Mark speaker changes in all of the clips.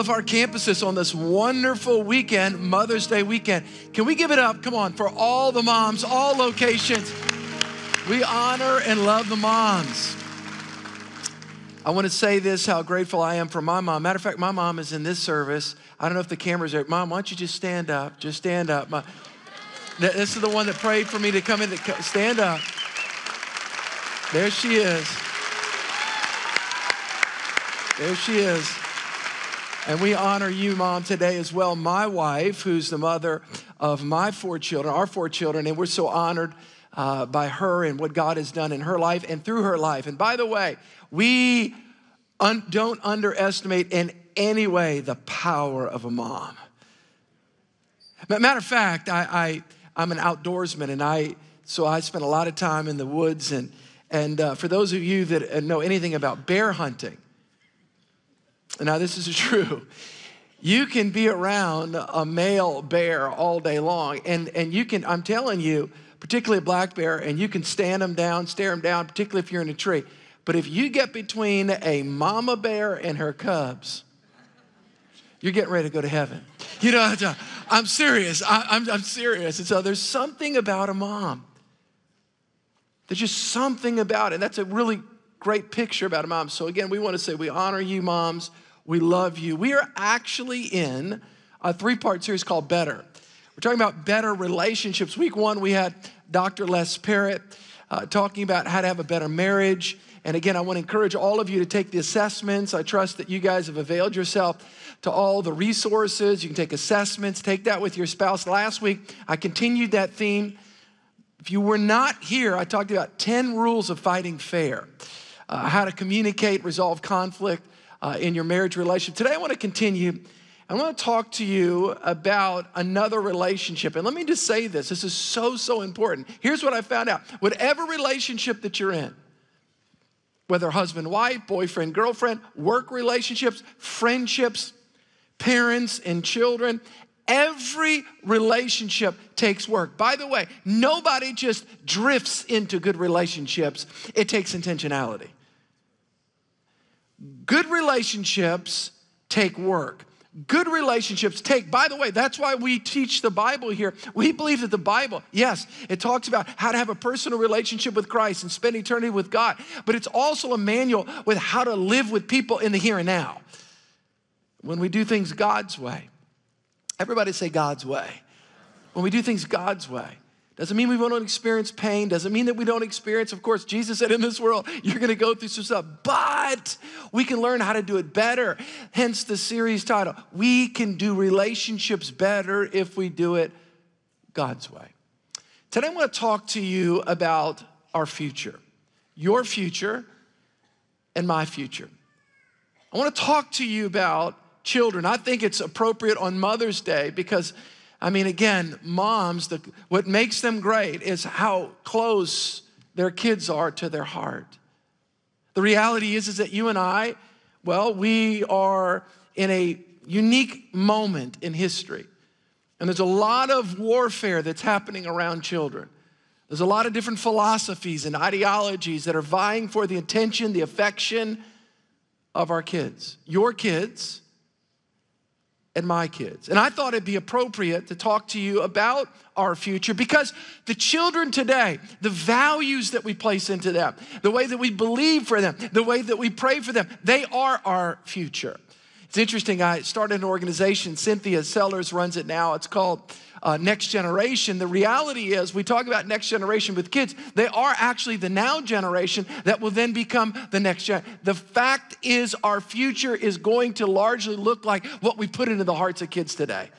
Speaker 1: of our campuses on this wonderful weekend, Mother's Day weekend. Can we give it up, come on, for all the moms, all locations? We honor and love the moms. I want to say this how grateful I am for my mom. Matter of fact, my mom is in this service. I don't know if the cameras are. Mom, why don't you just stand up? Just stand up. My, this is the one that prayed for me to come in. To stand up. There she is. There she is. And we honor you, Mom, today as well. My wife, who's the mother of my four children, our four children, and we're so honored uh, by her and what God has done in her life and through her life. And by the way, we un- don't underestimate in any way the power of a mom. Matter of fact, I, I I'm an outdoorsman, and I so I spend a lot of time in the woods. And and uh, for those of you that know anything about bear hunting, now, this is true. You can be around a male bear all day long, and, and you can, I'm telling you, particularly a black bear, and you can stand them down, stare them down, particularly if you're in a tree. But if you get between a mama bear and her cubs, you're getting ready to go to heaven. You know, I'm serious. I, I'm, I'm serious. And so there's something about a mom. There's just something about it. And that's a really great picture about a mom. So again, we want to say we honor you, moms. We love you. We are actually in a three part series called Better. We're talking about better relationships. Week one, we had Dr. Les Parrott uh, talking about how to have a better marriage. And again, I want to encourage all of you to take the assessments. I trust that you guys have availed yourself to all the resources. You can take assessments, take that with your spouse. Last week, I continued that theme. If you were not here, I talked about 10 rules of fighting fair, uh, how to communicate, resolve conflict, uh, in your marriage relationship. Today, I want to continue. I want to talk to you about another relationship. And let me just say this this is so, so important. Here's what I found out whatever relationship that you're in, whether husband, wife, boyfriend, girlfriend, work relationships, friendships, parents, and children, every relationship takes work. By the way, nobody just drifts into good relationships, it takes intentionality. Good relationships take work. Good relationships take, by the way, that's why we teach the Bible here. We believe that the Bible, yes, it talks about how to have a personal relationship with Christ and spend eternity with God, but it's also a manual with how to live with people in the here and now. When we do things God's way, everybody say God's way. When we do things God's way, doesn't mean we won't experience pain. Doesn't mean that we don't experience, of course, Jesus said in this world, you're going to go through some stuff, but we can learn how to do it better. Hence the series title We Can Do Relationships Better If We Do It God's Way. Today, I want to talk to you about our future, your future, and my future. I want to talk to you about children. I think it's appropriate on Mother's Day because I mean, again, moms, the, what makes them great is how close their kids are to their heart. The reality is, is that you and I, well, we are in a unique moment in history. And there's a lot of warfare that's happening around children. There's a lot of different philosophies and ideologies that are vying for the attention, the affection of our kids. Your kids and my kids. And I thought it'd be appropriate to talk to you about our future because the children today, the values that we place into them, the way that we believe for them, the way that we pray for them, they are our future. It's interesting. I started an organization, Cynthia Sellers runs it now. It's called uh, Next Generation. The reality is, we talk about next generation with kids, they are actually the now generation that will then become the next gen. The fact is, our future is going to largely look like what we put into the hearts of kids today.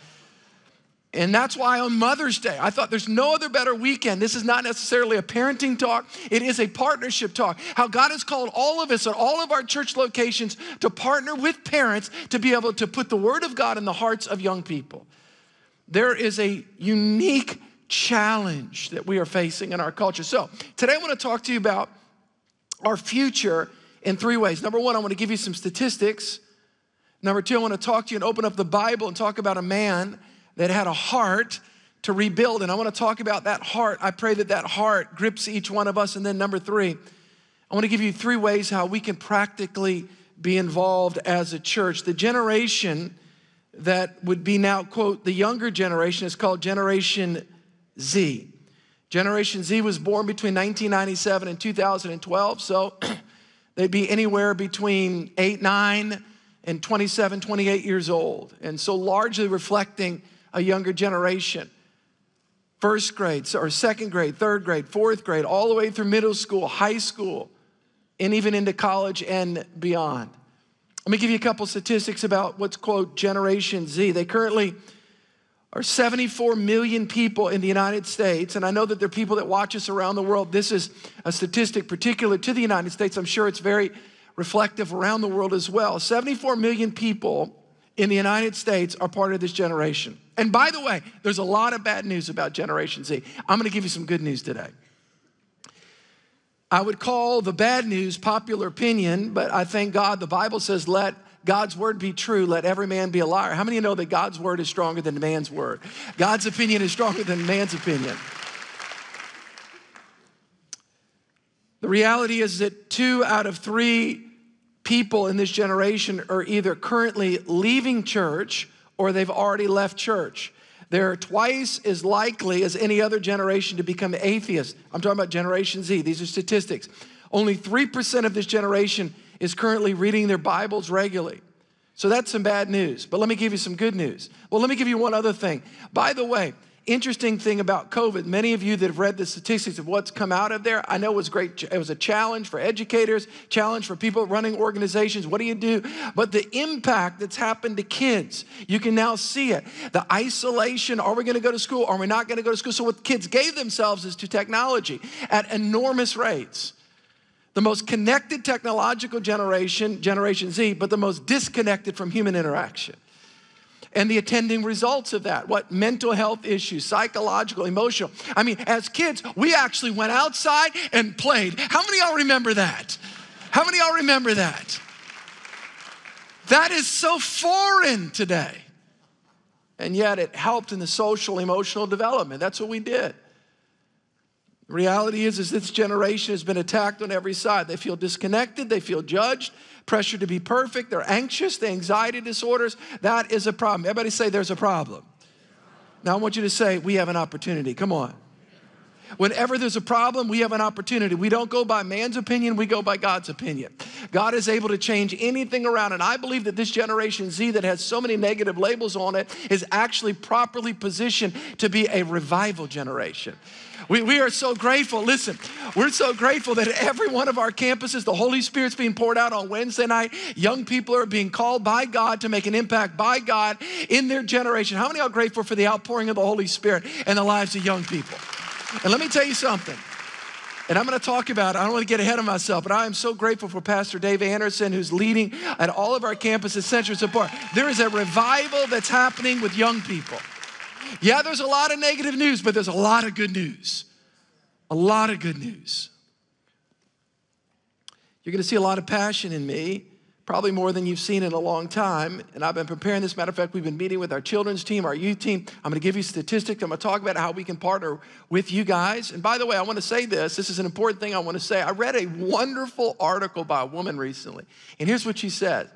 Speaker 1: And that's why on Mother's Day, I thought there's no other better weekend. This is not necessarily a parenting talk, it is a partnership talk. How God has called all of us at all of our church locations to partner with parents to be able to put the Word of God in the hearts of young people. There is a unique challenge that we are facing in our culture. So, today I want to talk to you about our future in three ways. Number one, I want to give you some statistics. Number two, I want to talk to you and open up the Bible and talk about a man that had a heart to rebuild. And I want to talk about that heart. I pray that that heart grips each one of us. And then number three, I want to give you three ways how we can practically be involved as a church. The generation that would be now, quote, the younger generation is called Generation Z. Generation Z was born between 1997 and 2012, so they'd be anywhere between 8, 9, and 27, 28 years old. And so largely reflecting a younger generation. First grade, or second grade, third grade, fourth grade, all the way through middle school, high school, and even into college and beyond. Let me give you a couple statistics about what's called Generation Z. They currently are 74 million people in the United States, and I know that there are people that watch us around the world. This is a statistic particular to the United States. I'm sure it's very reflective around the world as well. 74 million people in the United States are part of this generation. And by the way, there's a lot of bad news about Generation Z. I'm gonna give you some good news today. I would call the bad news popular opinion, but I thank God the Bible says, let God's word be true, let every man be a liar. How many you know that God's word is stronger than man's word? God's opinion is stronger than man's opinion. The reality is that two out of three people in this generation are either currently leaving church or they've already left church. They're twice as likely as any other generation to become atheists. I'm talking about Generation Z. These are statistics. Only 3% of this generation is currently reading their Bibles regularly. So that's some bad news. But let me give you some good news. Well, let me give you one other thing. By the way, interesting thing about COVID, many of you that have read the statistics of what's come out of there, I know it was great. It was a challenge for educators, challenge for people running organizations. What do you do? But the impact that's happened to kids, you can now see it. The isolation, are we going to go to school? Are we not going to go to school? So what kids gave themselves is to technology at enormous rates the most connected technological generation, Generation Z, but the most disconnected from human interaction. And the attending results of that what mental health issues, psychological, emotional. I mean, as kids, we actually went outside and played. How many y'all remember that? How many y'all remember that? That is so foreign today. And yet it helped in the social, emotional development. That's what we did. Reality is, is this generation has been attacked on every side. They feel disconnected, they feel judged, pressure to be perfect, they're anxious, the anxiety disorders. That is a problem. Everybody say there's a problem. Now I want you to say, we have an opportunity. Come on. Whenever there's a problem, we have an opportunity. We don't go by man's opinion, we go by God's opinion. God is able to change anything around. And I believe that this Generation Z that has so many negative labels on it is actually properly positioned to be a revival generation. We, we are so grateful. Listen, we're so grateful that every one of our campuses, the Holy Spirit's being poured out on Wednesday night. Young people are being called by God to make an impact by God in their generation. How many are grateful for the outpouring of the Holy Spirit in the lives of young people? And let me tell you something. And I'm going to talk about, it. I don't want to get ahead of myself, but I am so grateful for Pastor Dave Anderson, who's leading at all of our campuses, Central Support. There is a revival that's happening with young people. Yeah, there's a lot of negative news, but there's a lot of good news. A lot of good news. You're going to see a lot of passion in me, probably more than you've seen in a long time. And I've been preparing this. Matter of fact, we've been meeting with our children's team, our youth team. I'm going to give you statistics. I'm going to talk about how we can partner with you guys. And by the way, I want to say this. This is an important thing I want to say. I read a wonderful article by a woman recently. And here's what she said.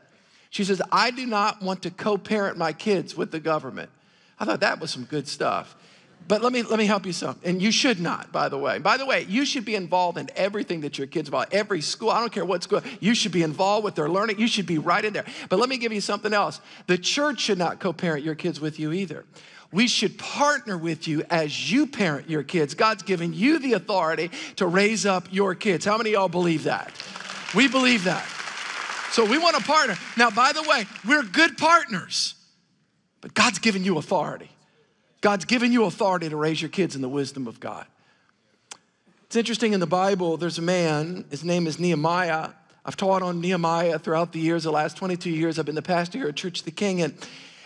Speaker 1: She says, I do not want to co parent my kids with the government. I thought that was some good stuff. But let me let me help you some. And you should not, by the way. By the way, you should be involved in everything that your kids involved. Every school, I don't care what school, you should be involved with their learning. You should be right in there. But let me give you something else. The church should not co-parent your kids with you either. We should partner with you as you parent your kids. God's given you the authority to raise up your kids. How many y'all believe that? We believe that. So we want to partner. Now, by the way, we're good partners. But God's given you authority. God's given you authority to raise your kids in the wisdom of God. It's interesting in the Bible, there's a man, his name is Nehemiah. I've taught on Nehemiah throughout the years, the last 22 years. I've been the pastor here at Church of the King. And,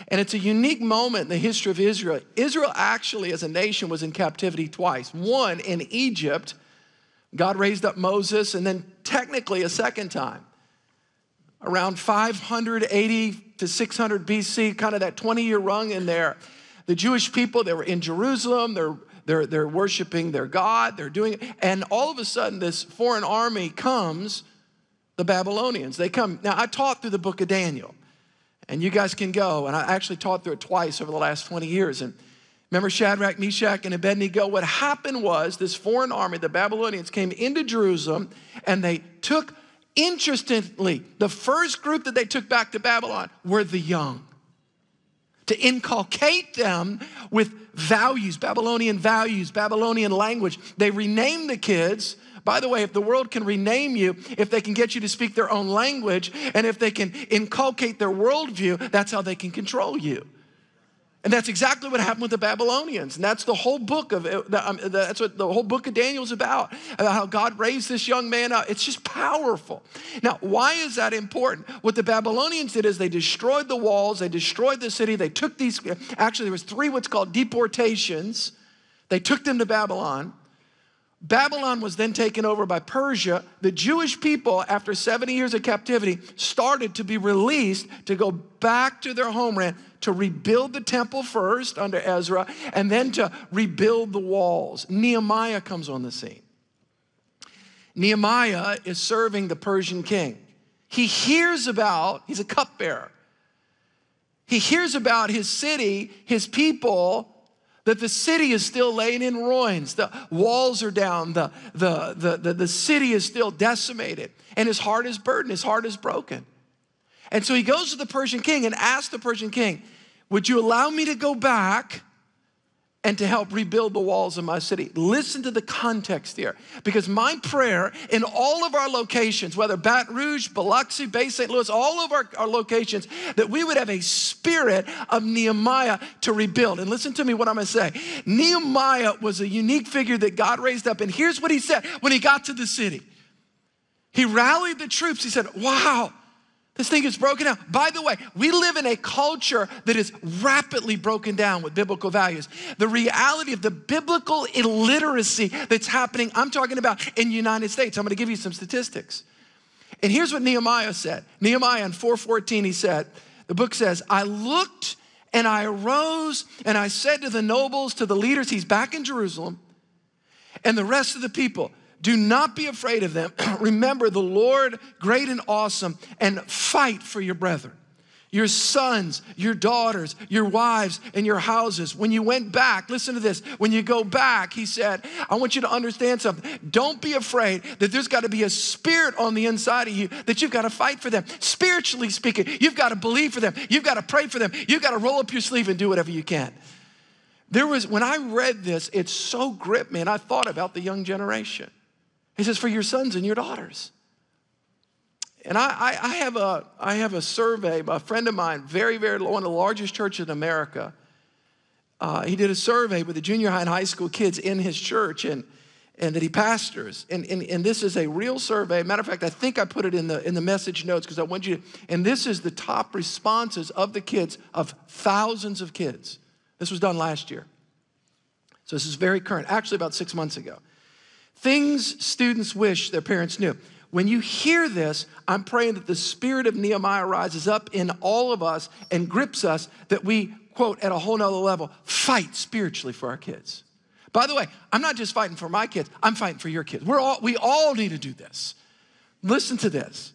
Speaker 1: and it's a unique moment in the history of Israel. Israel actually, as a nation, was in captivity twice. One in Egypt, God raised up Moses, and then technically a second time around 580 to 600 BC, kind of that 20 year run in there. The Jewish people, they were in Jerusalem, they're, they're, they're worshiping their God, they're doing it. And all of a sudden, this foreign army comes, the Babylonians. They come. Now, I taught through the book of Daniel, and you guys can go. And I actually taught through it twice over the last 20 years. And remember Shadrach, Meshach, and Abednego? What happened was this foreign army, the Babylonians, came into Jerusalem and they took, interestingly, the first group that they took back to Babylon were the young to inculcate them with values, Babylonian values, Babylonian language. They renamed the kids. By the way, if the world can rename you, if they can get you to speak their own language, and if they can inculcate their worldview, that's how they can control you. And that's exactly what happened with the Babylonians. And that's the whole book of um, that's what the whole book of Daniel is about, about how God raised this young man up. It's just powerful. Now, why is that important? What the Babylonians did is they destroyed the walls, they destroyed the city, they took these, actually, there was three what's called deportations. They took them to Babylon. Babylon was then taken over by Persia. The Jewish people, after 70 years of captivity, started to be released to go back to their homeland to rebuild the temple first under Ezra and then to rebuild the walls. Nehemiah comes on the scene. Nehemiah is serving the Persian king. He hears about, he's a cupbearer. He hears about his city, his people, that the city is still laying in ruins. The walls are down. The, the, the, the, the city is still decimated. And his heart is burdened. His heart is broken. And so he goes to the Persian king and asks the Persian king, Would you allow me to go back and to help rebuild the walls of my city. Listen to the context here, because my prayer in all of our locations, whether Baton Rouge, Biloxi, Bay St. Louis, all of our, our locations, that we would have a spirit of Nehemiah to rebuild. And listen to me what I'm gonna say. Nehemiah was a unique figure that God raised up, and here's what he said when he got to the city. He rallied the troops. He said, Wow, this thing is broken down. By the way, we live in a culture that is rapidly broken down with biblical values. The reality of the biblical illiteracy that's happening, I'm talking about in the United States. I'm going to give you some statistics. And here's what Nehemiah said. Nehemiah in 4:14 he said, the book says, "I looked and I arose and I said to the nobles, to the leaders, he's back in Jerusalem, and the rest of the people, do not be afraid of them. Remember the Lord, great and awesome, and fight for your brethren. Your sons, your daughters, your wives, and your houses. When you went back, listen to this. When you go back, he said, I want you to understand something. Don't be afraid that there's got to be a spirit on the inside of you that you've got to fight for them. Spiritually speaking, you've got to believe for them. You've got to pray for them. You've got to roll up your sleeve and do whatever you can. There was, when I read this, it so gripped me, and I thought about the young generation. He says, for your sons and your daughters. And I, I, I, have, a, I have a survey, by a friend of mine, very, very, one of the largest churches in America. Uh, he did a survey with the junior high and high school kids in his church and, and that he pastors. And, and, and this is a real survey. Matter of fact, I think I put it in the, in the message notes because I want you to, and this is the top responses of the kids, of thousands of kids. This was done last year. So this is very current, actually about six months ago. Things students wish their parents knew. When you hear this, I'm praying that the spirit of Nehemiah rises up in all of us and grips us that we, quote, at a whole nother level, fight spiritually for our kids. By the way, I'm not just fighting for my kids, I'm fighting for your kids. We're all, we all need to do this. Listen to this.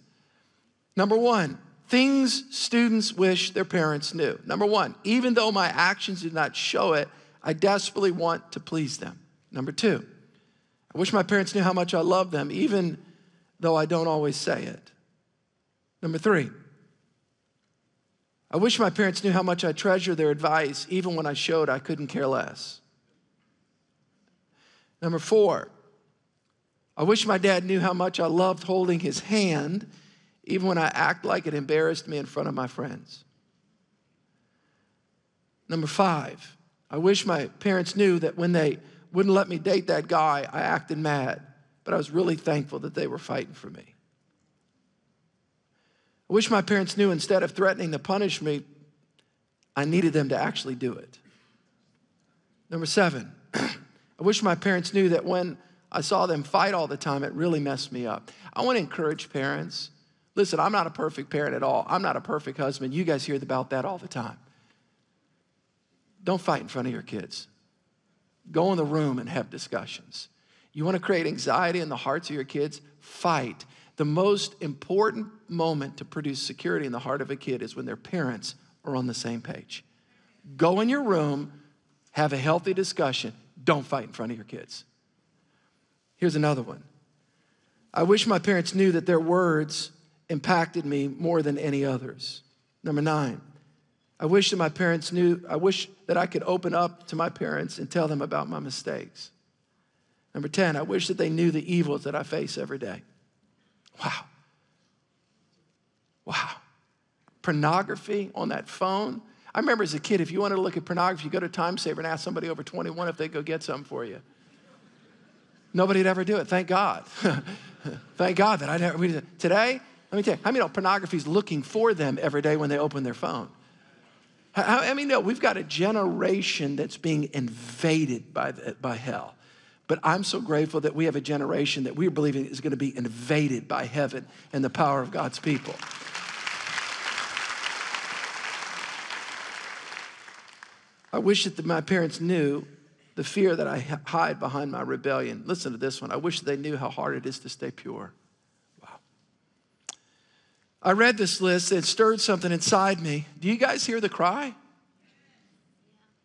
Speaker 1: Number one, things students wish their parents knew. Number one, even though my actions do not show it, I desperately want to please them. Number two, I wish my parents knew how much I love them, even though I don't always say it. Number three, I wish my parents knew how much I treasure their advice, even when I showed I couldn't care less. Number four, I wish my dad knew how much I loved holding his hand, even when I act like it embarrassed me in front of my friends. Number five, I wish my parents knew that when they wouldn't let me date that guy, I acted mad. But I was really thankful that they were fighting for me. I wish my parents knew instead of threatening to punish me, I needed them to actually do it. Number seven, I wish my parents knew that when I saw them fight all the time, it really messed me up. I want to encourage parents. Listen, I'm not a perfect parent at all. I'm not a perfect husband. You guys hear about that all the time. Don't fight in front of your kids. Go in the room and have discussions. You want to create anxiety in the hearts of your kids? Fight. The most important moment to produce security in the heart of a kid is when their parents are on the same page. Go in your room, have a healthy discussion. Don't fight in front of your kids. Here's another one. I wish my parents knew that their words impacted me more than any others. Number nine, I wish that my parents knew, I wish that I could open up to my parents and tell them about my mistakes. Number 10, I wish that they knew the evils that I face every day. Wow. Wow. Pornography on that phone. I remember as a kid, if you wanted to look at pornography, you go to Time Saver and ask somebody over 21 if they'd go get some for you. Nobody'd ever do it, thank God. thank God that I never. Today, let me tell you, how many know pornography is looking for them every day when they open their phone? I mean, no, we've got a generation that's being invaded by, the, by hell. But I'm so grateful that we have a generation that we're believing is going to be invaded by heaven and the power of God's people. I wish that my parents knew the fear that I hide behind my rebellion. Listen to this one. I wish they knew how hard it is to stay pure. I read this list, it stirred something inside me. Do you guys hear the cry?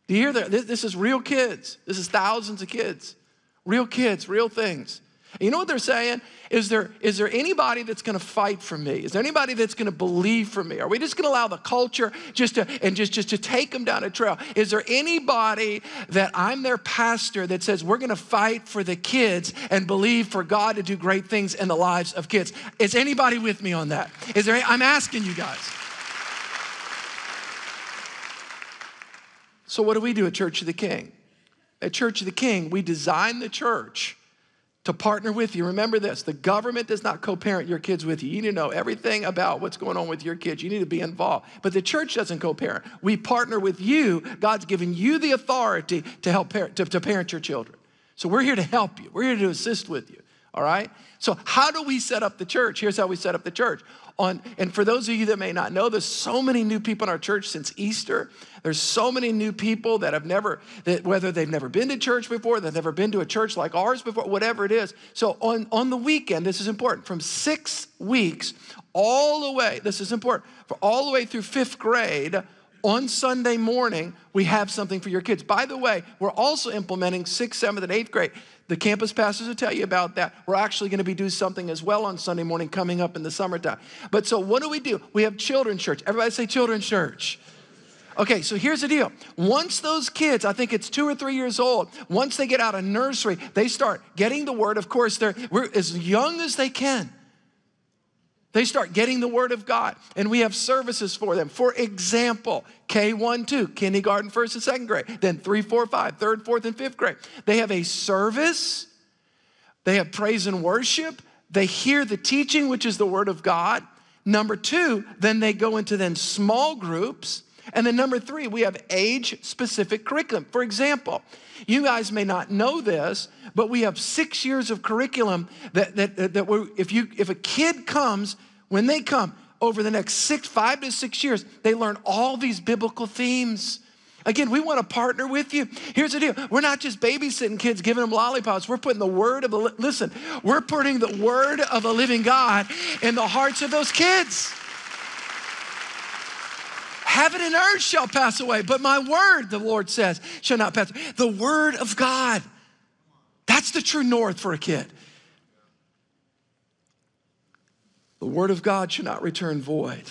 Speaker 1: Do you hear that? This is real kids. This is thousands of kids. Real kids, real things. You know what they're saying? Is there, is there anybody that's gonna fight for me? Is there anybody that's gonna believe for me? Are we just gonna allow the culture just to and just, just to take them down a trail? Is there anybody that I'm their pastor that says we're gonna fight for the kids and believe for God to do great things in the lives of kids? Is anybody with me on that? Is there I'm asking you guys. So what do we do at Church of the King? At Church of the King, we design the church to partner with you. Remember this the government does not co parent your kids with you. You need to know everything about what's going on with your kids. You need to be involved. But the church doesn't co parent. We partner with you. God's given you the authority to help parent, to, to parent your children. So we're here to help you, we're here to assist with you. All right? So, how do we set up the church? Here's how we set up the church. On, and for those of you that may not know, there's so many new people in our church since Easter. There's so many new people that have never, that whether they've never been to church before, they've never been to a church like ours before, whatever it is. So on, on the weekend, this is important, from six weeks all the way, this is important, for all the way through fifth grade, on Sunday morning, we have something for your kids. By the way, we're also implementing sixth, seventh, and eighth grade. The campus pastors will tell you about that. We're actually going to be doing something as well on Sunday morning coming up in the summertime. But so what do we do? We have children's church. Everybody say children's church. Okay, so here's the deal. Once those kids, I think it's two or three years old, once they get out of nursery, they start getting the word. Of course, they're we're as young as they can. They start getting the Word of God, and we have services for them. For example, K1, 2, kindergarten, first and second grade, then 3, 4, 5, third, fourth, and fifth grade. They have a service, they have praise and worship, they hear the teaching, which is the Word of God. Number two, then they go into then small groups. And then number three, we have age specific curriculum. For example, you guys may not know this, but we have six years of curriculum that, that, that, that if, you, if a kid comes, when they come over the next six, five to six years, they learn all these biblical themes. Again, we want to partner with you. Here's the deal. We're not just babysitting kids, giving them lollipops. We're putting the word of the, listen, we're putting the word of a living God in the hearts of those kids. Heaven and earth shall pass away, but my word, the Lord says, shall not pass. The word of God. That's the true north for a kid. The word of God should not return void.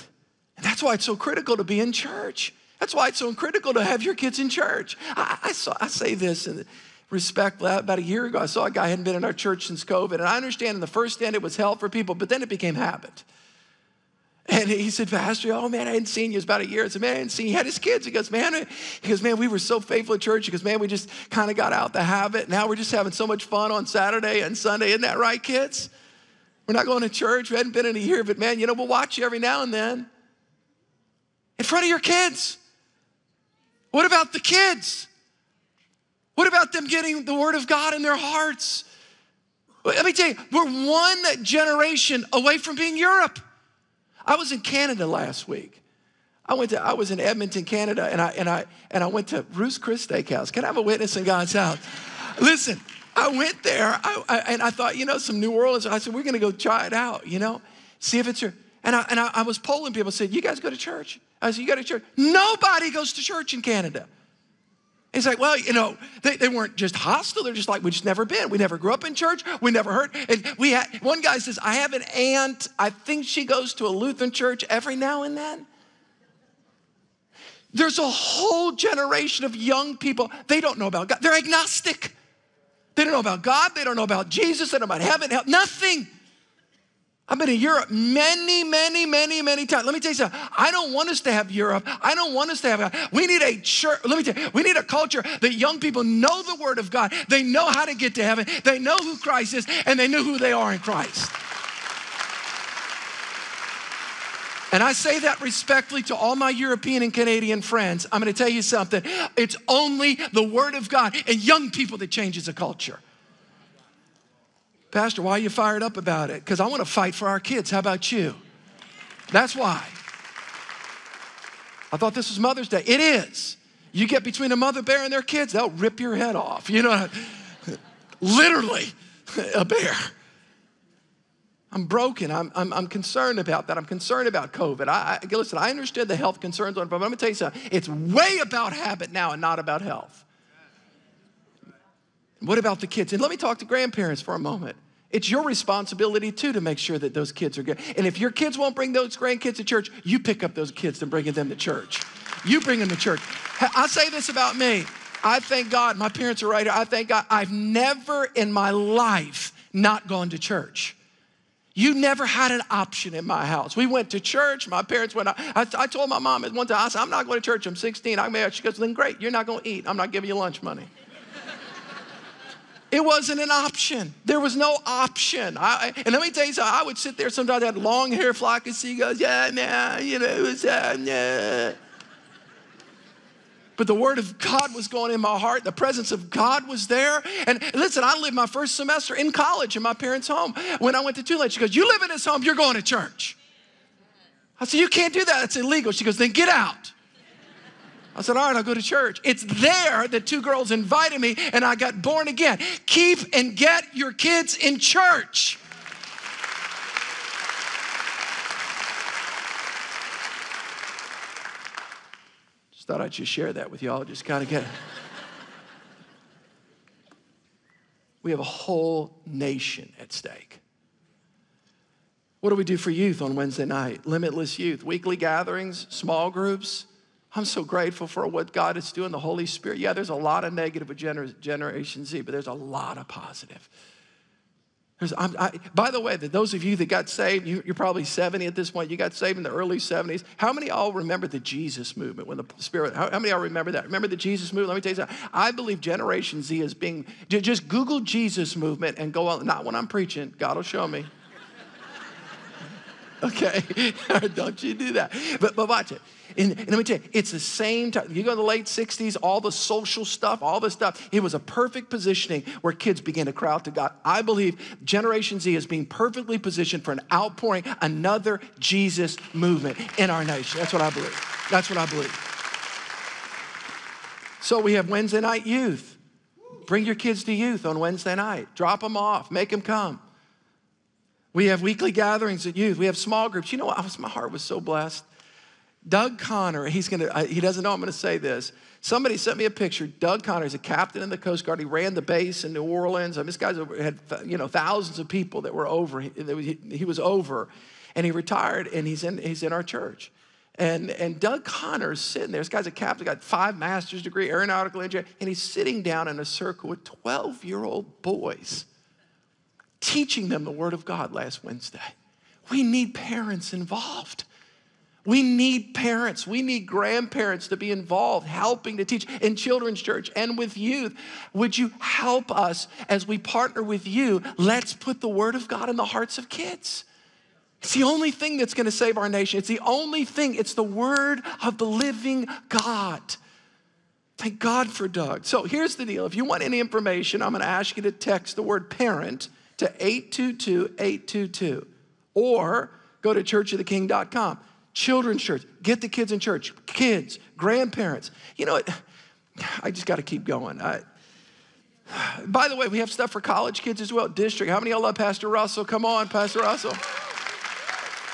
Speaker 1: And that's why it's so critical to be in church. That's why it's so critical to have your kids in church. I, I, saw, I say this in respect. About a year ago, I saw a guy hadn't been in our church since COVID. And I understand in the first end it was hell for people, but then it became habit. And he said, Pastor, oh man, I hadn't seen you. It was about a year. I said, man, I hadn't seen you. He had his kids. He goes, man, he goes, man, we were so faithful at church. He goes, man, we just kind of got out the habit. Now we're just having so much fun on Saturday and Sunday. Isn't that right, kids? We're not going to church. We hadn't been in a year, but man, you know, we'll watch you every now and then in front of your kids. What about the kids? What about them getting the word of God in their hearts? Let me tell you, we're one generation away from being Europe. I was in Canada last week. I went to, I was in Edmonton, Canada, and I, and I, and I went to Ruth's Chris Steakhouse. Can I have a witness in God's house? Listen, I went there I, I, and I thought, you know, some New Orleans. I said, we're going to go try it out, you know, see if it's your. And I, and I, I was polling people, said, you guys go to church? I said, you go to church? Nobody goes to church in Canada. It's like, well, you know, they, they weren't just hostile. They're just like, we just never been. We never grew up in church. We never heard. And we had, one guy says, I have an aunt. I think she goes to a Lutheran church every now and then. There's a whole generation of young people, they don't know about God. They're agnostic. They don't know about God. They don't know about Jesus. They don't know about heaven, hell, nothing. I've been in Europe many, many, many, many times. Let me tell you something. I don't want us to have Europe. I don't want us to have. We need a church. Let me tell you. We need a culture that young people know the Word of God. They know how to get to heaven. They know who Christ is, and they know who they are in Christ. And I say that respectfully to all my European and Canadian friends. I'm going to tell you something. It's only the Word of God and young people that changes a culture. Pastor, why are you fired up about it? Because I want to fight for our kids. How about you? That's why. I thought this was Mother's Day. It is. You get between a mother bear and their kids, they'll rip your head off. You know, literally a bear. I'm broken. I'm, I'm, I'm, concerned about that. I'm concerned about COVID. I, I, listen, I understand the health concerns on it, but I'm going to tell you something. It's way about habit now and not about health. What about the kids? And let me talk to grandparents for a moment. It's your responsibility too to make sure that those kids are good. And if your kids won't bring those grandkids to church, you pick up those kids and bring them to church. You bring them to church. I say this about me. I thank God, my parents are right here. I thank God, I've never in my life not gone to church. You never had an option in my house. We went to church. My parents went. I, I told my mom at one time, I said, I'm not going to church. I'm 16. I'm married. She goes, then great. You're not going to eat. I'm not giving you lunch money. It wasn't an option. There was no option. I, and let me tell you something. I would sit there sometimes. I had long hair, flock of seagulls. Yeah, nah, you know, it was, uh. But the word of God was going in my heart. The presence of God was there. And listen, I lived my first semester in college in my parents' home. When I went to Tulane, she goes, You live in this home, you're going to church. I said, You can't do that. It's illegal. She goes, Then get out. I said, all right, I'll go to church. It's there that two girls invited me and I got born again. Keep and get your kids in church. Just thought I'd just share that with y'all, just kind of get it. we have a whole nation at stake. What do we do for youth on Wednesday night? Limitless youth, weekly gatherings, small groups. I'm so grateful for what God is doing, the Holy Spirit. Yeah, there's a lot of negative with gener- Generation Z, but there's a lot of positive. I, by the way, that those of you that got saved, you, are probably 70 at this point. You got saved in the early 70s. How many all remember the Jesus movement when the Spirit? How, how many all remember that? Remember the Jesus movement? Let me tell you something. I believe Generation Z is being. Just Google Jesus movement and go on. Not when I'm preaching. God will show me. Okay, don't you do that. But but watch it. And, and, let me tell you, it's the same time. You go to the late 60s, all the social stuff, all this stuff. It was a perfect positioning where kids began to crowd to God. I believe Generation Z is being perfectly positioned for an outpouring, another Jesus movement in our nation. That's what I believe. That's what I believe. So we have Wednesday night youth. Bring your kids to youth on Wednesday night. Drop them off, make them come. We have weekly gatherings at youth. We have small groups. You know what? I Was, my heart was so blessed. Doug Connor, he's gonna, he doesn't know I'm gonna say this. Somebody sent me a picture. Doug Connor is a captain in the Coast Guard. He ran the base in New Orleans. I mean, this guy had, you know, thousands of people that were over. He, he was over, and he retired, and he's in, he's in our church. And, and Doug Connor's sitting there. This guy's a captain, got five master's degree, aeronautical engineer, and he's sitting down in a circle with 12 year old boys, teaching them the Word of God last Wednesday. We need parents involved. We need parents, we need grandparents to be involved, helping to teach in children's church and with youth. Would you help us as we partner with you? Let's put the word of God in the hearts of kids. It's the only thing that's going to save our nation. It's the only thing. It's the word of the living God. Thank God for Doug. So here's the deal. If you want any information, I'm going to ask you to text the word parent to 822 822 or go to churchoftheking.com. Children's church, get the kids in church, kids, grandparents. You know what? I just got to keep going. I, By the way, we have stuff for college kids as well. District. How many of y'all love Pastor Russell? Come on, Pastor Russell.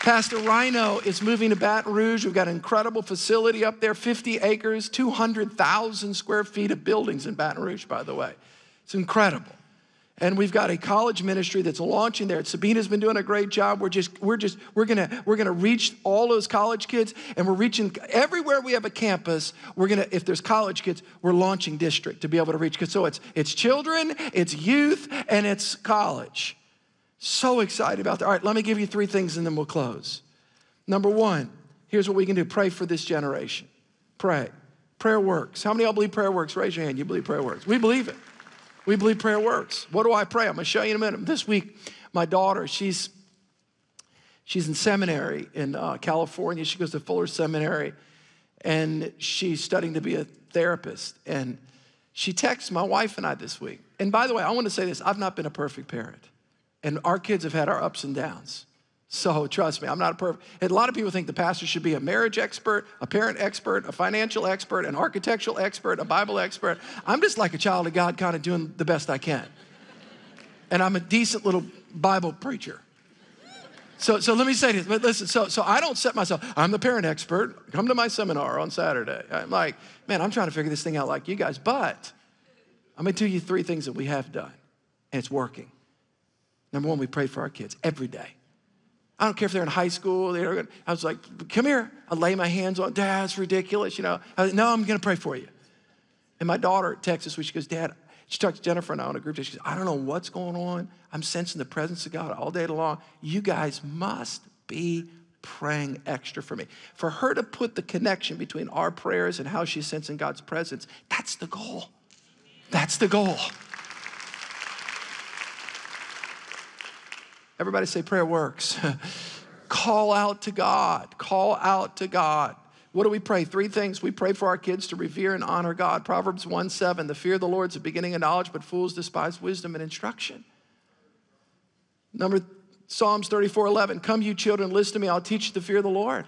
Speaker 1: Pastor Rhino is moving to Baton Rouge. We've got an incredible facility up there 50 acres, 200,000 square feet of buildings in Baton Rouge, by the way. It's incredible. And we've got a college ministry that's launching there. Sabina's been doing a great job. We're just, we're just, we're gonna, we're gonna reach all those college kids, and we're reaching everywhere we have a campus. We're gonna, if there's college kids, we're launching district to be able to reach. Cause so it's it's children, it's youth, and it's college. So excited about that. All right, let me give you three things and then we'll close. Number one, here's what we can do pray for this generation. Pray. Prayer works. How many of y'all believe prayer works? Raise your hand. You believe prayer works. We believe it. We believe prayer works. What do I pray? I'm going to show you in a minute. This week, my daughter, she's she's in seminary in uh, California. She goes to Fuller Seminary, and she's studying to be a therapist. And she texts my wife and I this week. And by the way, I want to say this: I've not been a perfect parent. And our kids have had our ups and downs. So trust me, I'm not a perfect. A lot of people think the pastor should be a marriage expert, a parent expert, a financial expert, an architectural expert, a Bible expert. I'm just like a child of God, kind of doing the best I can. And I'm a decent little Bible preacher. So, so let me say this, but listen, so, so I don't set myself, I'm the parent expert, come to my seminar on Saturday. I'm like, man, I'm trying to figure this thing out like you guys, but I'm gonna tell you three things that we have done, and it's working. Number one, we pray for our kids every day. I don't care if they're in high school. They're, I was like, come here. I lay my hands on, Dad, it's ridiculous. You know, I, no, I'm going to pray for you. And my daughter texts us, she goes, Dad, she talks to Jennifer and I on a group. She goes, I don't know what's going on. I'm sensing the presence of God all day long. You guys must be praying extra for me. For her to put the connection between our prayers and how she's sensing God's presence, that's the goal. That's the goal. Everybody say prayer works. Call out to God. Call out to God. What do we pray? Three things. We pray for our kids to revere and honor God. Proverbs 1 7, the fear of the Lord is the beginning of knowledge, but fools despise wisdom and instruction. Number Psalms 34 11, come you children, listen to me, I'll teach you the fear of the Lord.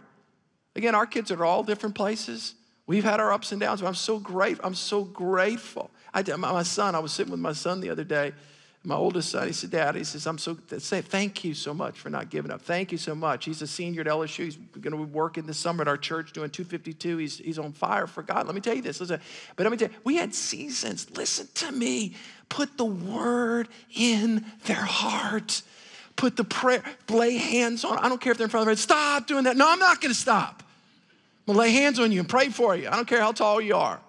Speaker 1: Again, our kids are all different places. We've had our ups and downs, but I'm so grateful. I'm so grateful. I, my son, I was sitting with my son the other day, my oldest son, he said, Dad, he says, I'm so, say, thank you so much for not giving up. Thank you so much. He's a senior at LSU. He's going to be working this summer at our church doing 252. He's, he's on fire for God. Let me tell you this. Listen, but let me tell you, we had seasons. Listen to me. Put the word in their heart. Put the prayer, lay hands on. I don't care if they're in front of them. Stop doing that. No, I'm not going to stop. I'm going to lay hands on you and pray for you. I don't care how tall you are.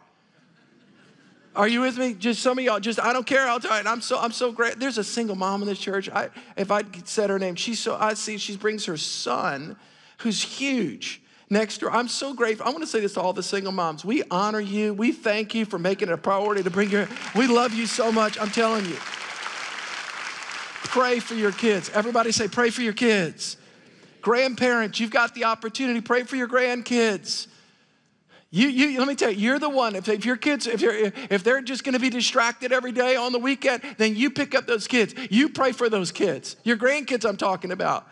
Speaker 1: Are you with me? Just some of y'all, just I don't care. I'll tell you. I'm so I'm so great. There's a single mom in this church. I if I said her name, she's so I see she brings her son, who's huge next door. I'm so grateful. I want to say this to all the single moms. We honor you. We thank you for making it a priority to bring your. We love you so much. I'm telling you. Pray for your kids. Everybody say, pray for your kids. Grandparents, you've got the opportunity. Pray for your grandkids. You, you, let me tell you, you're the one. If, if your kids, if, you're, if they're just going to be distracted every day on the weekend, then you pick up those kids. You pray for those kids. Your grandkids, I'm talking about.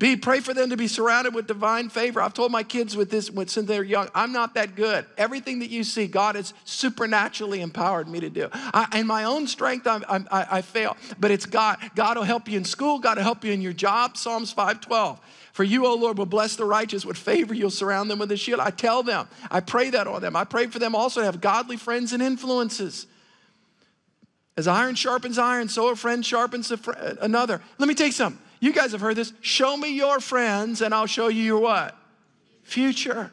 Speaker 1: Be pray for them to be surrounded with divine favor. I've told my kids with this since they're young, I'm not that good. Everything that you see, God has supernaturally empowered me to do. I, in my own strength, I, I, I fail, but it's God. God will help you in school. God will help you in your job. Psalms 512. For you, O Lord, will bless the righteous with favor. You'll surround them with a shield. I tell them, I pray that on them. I pray for them also to have godly friends and influences. As iron sharpens iron, so a friend sharpens another. Let me take something. You guys have heard this. Show me your friends, and I'll show you your what? Future.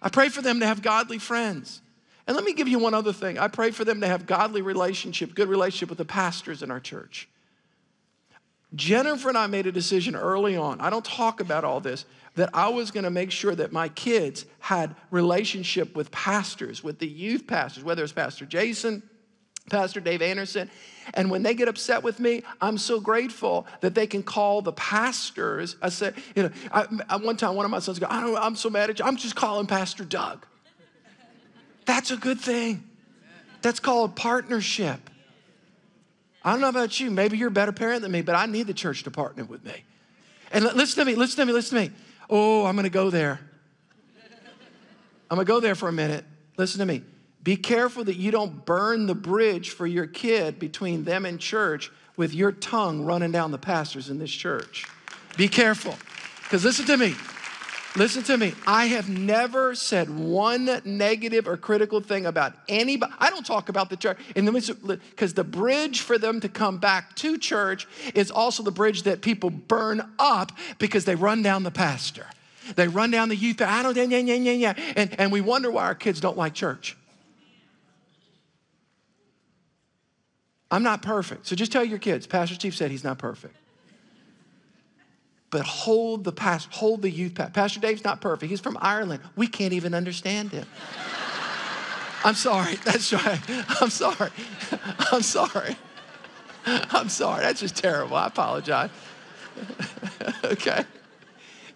Speaker 1: I pray for them to have godly friends. And let me give you one other thing. I pray for them to have godly relationship, good relationship with the pastors in our church. Jennifer and I made a decision early on. I don't talk about all this that I was going to make sure that my kids had relationship with pastors, with the youth pastors, whether it's Pastor Jason, Pastor Dave Anderson. And when they get upset with me, I'm so grateful that they can call the pastors. I said, you know, I, I, one time one of my sons go, I don't, I'm so mad at you. I'm just calling Pastor Doug. That's a good thing. That's called partnership. I don't know about you. Maybe you're a better parent than me, but I need the church to partner with me. And listen to me, listen to me, listen to me. Oh, I'm going to go there. I'm going to go there for a minute. Listen to me. Be careful that you don't burn the bridge for your kid between them and church with your tongue running down the pastors in this church. Be careful. Because listen to me. Listen to me. I have never said one negative or critical thing about anybody. I don't talk about the church. And because the bridge for them to come back to church is also the bridge that people burn up because they run down the pastor. They run down the youth. I don't, yeah, yeah, yeah, yeah. And, and we wonder why our kids don't like church. I'm not perfect. So just tell your kids, Pastor Steve said he's not perfect but hold the past, hold the youth. Pastor Dave's not perfect. He's from Ireland. We can't even understand him. I'm sorry. That's right. I'm sorry. I'm sorry. I'm sorry. That's just terrible. I apologize. okay.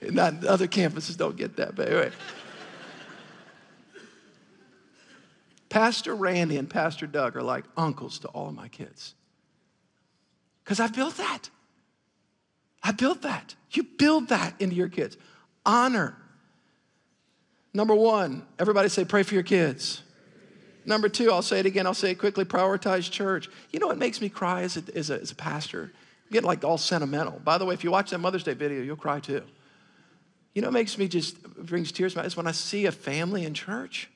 Speaker 1: Not other campuses don't get that, but anyway. Pastor Randy and Pastor Doug are like uncles to all of my kids. Because I've built that. I built that. You build that into your kids. Honor. Number one, everybody say, pray for your kids. Number two, I'll say it again, I'll say it quickly prioritize church. You know what makes me cry as a, as a, as a pastor? I get like all sentimental. By the way, if you watch that Mother's Day video, you'll cry too. You know what makes me just brings tears to my eyes when I see a family in church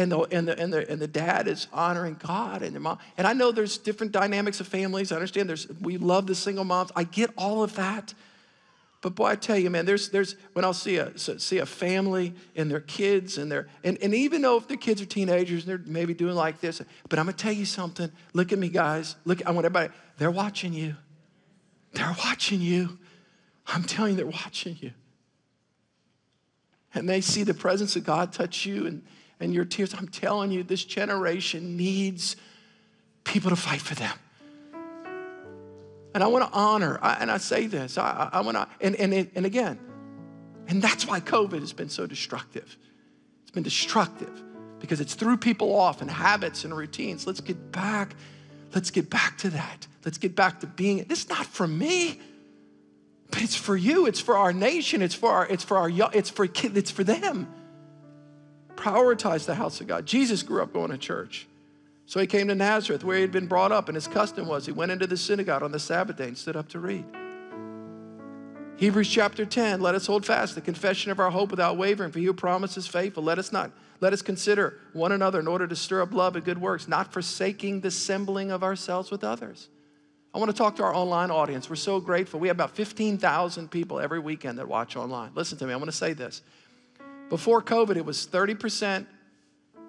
Speaker 1: and the, and the, and the, and the dad is honoring God and the mom. And I know there's different dynamics of families. I understand there's, we love the single moms. I get all of that. But boy, I tell you, man, there's, there's when I'll see a, see a family and their kids and their, and, and even though if the kids are teenagers and they're maybe doing like this, but I'm gonna tell you something. Look at me, guys. Look, I want everybody, they're watching you. They're watching you. I'm telling you, they're watching you. And they see the presence of God touch you and, and your tears. I'm telling you, this generation needs people to fight for them. And I want to honor, I, and I say this, I, I want to, and, and, and again, and that's why COVID has been so destructive. It's been destructive because it's threw people off and habits and routines. Let's get back, let's get back to that. Let's get back to being, this is not for me, but it's for you. It's for our nation. It's for our, it's for our, it's for it's for them. Prioritize the house of God. Jesus grew up going to church. So he came to Nazareth where he had been brought up, and his custom was he went into the synagogue on the Sabbath day and stood up to read. Hebrews chapter 10, let us hold fast the confession of our hope without wavering, for he who promises faithful. Let us not, let us consider one another in order to stir up love and good works, not forsaking the assembling of ourselves with others. I want to talk to our online audience. We're so grateful. We have about 15,000 people every weekend that watch online. Listen to me, I want to say this. Before COVID, it was 30%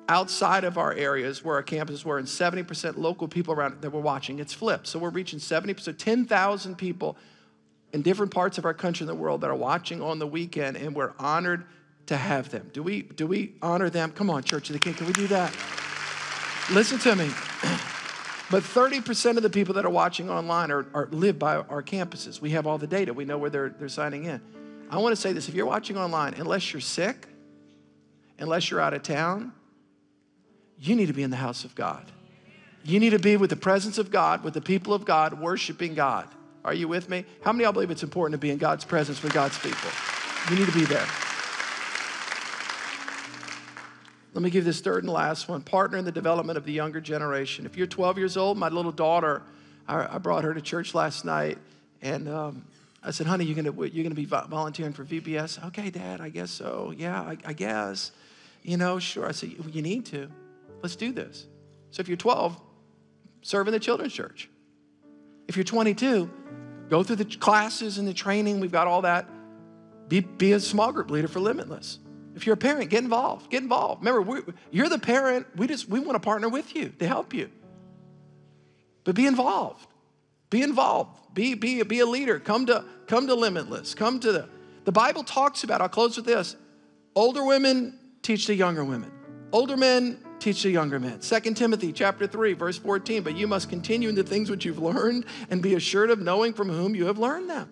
Speaker 1: outside of our areas where our campuses were and 70% local people around that were watching. It's flipped. So we're reaching 70%, 10,000 people in different parts of our country and the world that are watching on the weekend, and we're honored to have them. Do we, do we honor them? Come on, Church of the King, can we do that? Listen to me. But 30% of the people that are watching online are, are live by our campuses. We have all the data. We know where they're, they're signing in. I want to say this if you're watching online, unless you're sick, unless you're out of town, you need to be in the house of God. You need to be with the presence of God, with the people of God, worshiping God. Are you with me? How many of y'all believe it's important to be in God's presence with God's people? You need to be there. Let me give this third and last one. Partner in the development of the younger generation. If you're 12 years old, my little daughter, I, brought her to church last night, and um, I said, "Honey, you're gonna you're gonna be volunteering for VBS?" Okay, Dad, I guess so. Yeah, I, I guess. You know, sure. I said, "You need to." Let's do this. So if you're 12, serve in the children's church. If you're 22, go through the classes and the training. We've got all that. Be, be a small group leader for Limitless. If you're a parent, get involved. Get involved. Remember, you're the parent. We just we want to partner with you to help you. But be involved. Be involved. Be, be, be a leader. Come to, come to Limitless. Come to the. The Bible talks about, I'll close with this. Older women teach the younger women. Older men teach the younger men. 2 Timothy chapter 3, verse 14, but you must continue in the things which you've learned and be assured of knowing from whom you have learned them.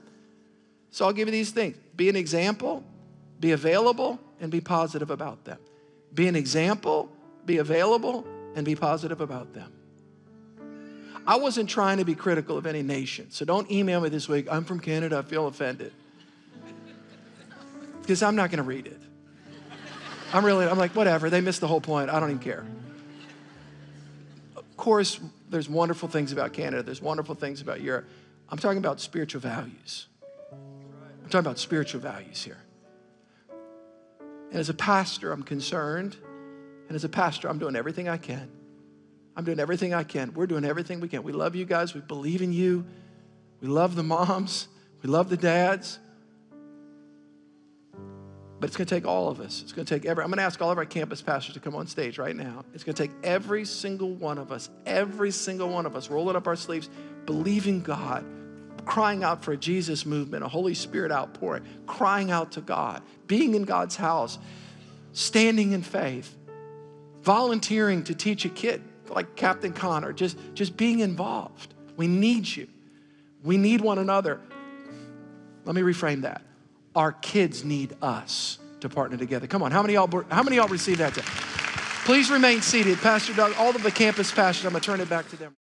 Speaker 1: So I'll give you these things. Be an example, be available, and be positive about them. Be an example, be available, and be positive about them. I wasn't trying to be critical of any nation, so don't email me this week, I'm from Canada, I feel offended. Because I'm not going to read it. I'm really, I'm like, whatever. They missed the whole point. I don't even care. Of course, there's wonderful things about Canada. There's wonderful things about Europe. I'm talking about spiritual values. I'm talking about spiritual values here. And as a pastor, I'm concerned. And as a pastor, I'm doing everything I can. I'm doing everything I can. We're doing everything we can. We love you guys. We believe in you. We love the moms. We love the dads. But it's going to take all of us. It's going to take every, I'm going to ask all of our campus pastors to come on stage right now. It's going to take every single one of us, every single one of us, rolling up our sleeves, believing God, crying out for a Jesus movement, a Holy Spirit outpouring, crying out to God, being in God's house, standing in faith, volunteering to teach a kid like Captain Connor, just, just being involved. We need you. We need one another. Let me reframe that. Our kids need us to partner together. Come on, how many y'all, how many y'all receive that? Today? Please remain seated. Pastor Doug, all of the campus pastors, I'm gonna turn it back to them.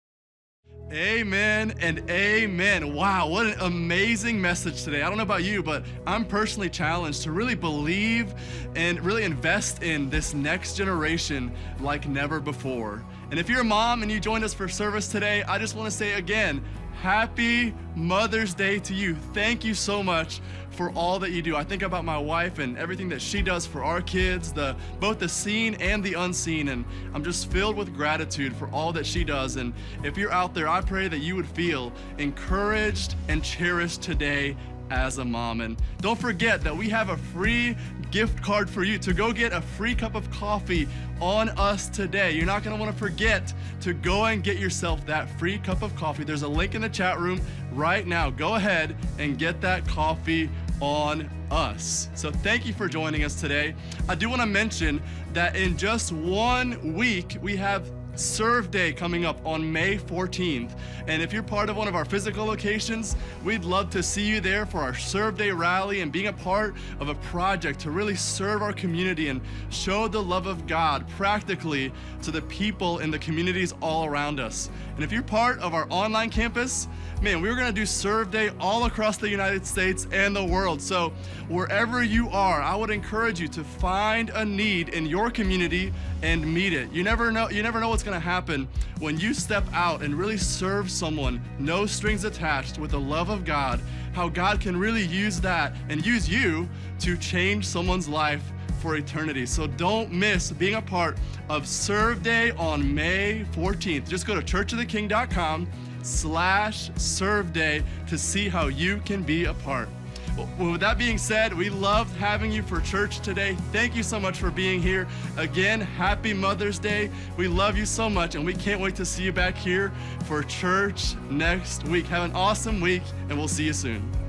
Speaker 2: Amen and amen. Wow, what an amazing message today. I don't know about you, but I'm personally challenged to really believe and really invest in this next generation like never before. And if you're a mom and you joined us for service today, I just want to say again, happy Mother's Day to you. Thank you so much for all that you do. I think about my wife and everything that she does for our kids, the both the seen and the unseen, and I'm just filled with gratitude for all that she does. And if you're out there, I pray that you would feel encouraged and cherished today as a mom. And don't forget that we have a free gift card for you to go get a free cup of coffee on us today. You're not want to forget to go and get yourself that free cup of coffee. There's a link in the chat room right now. Go ahead and get that coffee on us. So thank you for joining us today. I do want to mention that in just one week, we have Serve Day coming up on May 14th. And if you're part of one of our physical locations, we'd love to see you there for our Serve Day rally and being a part of a project to really serve our community and show the love of God practically to the people in the communities all around us. And if you're part of our online campus, man, we going to do Serve Day all across the United States and the world. So, wherever you are, I would encourage you to find a need in your community and meet it. You never know you never know what's going to happen when you step out and really serve someone, no strings attached with the love of God. How God can really use that and use you to change someone's life for eternity. So don't miss being a part of Serve Day on May 14th. Just go to churchoftheking.com slash serve day to see how you can be a part. Well, with that being said, we loved having you for church today. Thank you so much for being here. Again, happy Mother's Day. We love you so much, and we can't wait to see you back here for church next week. Have an awesome week, and we'll see you soon.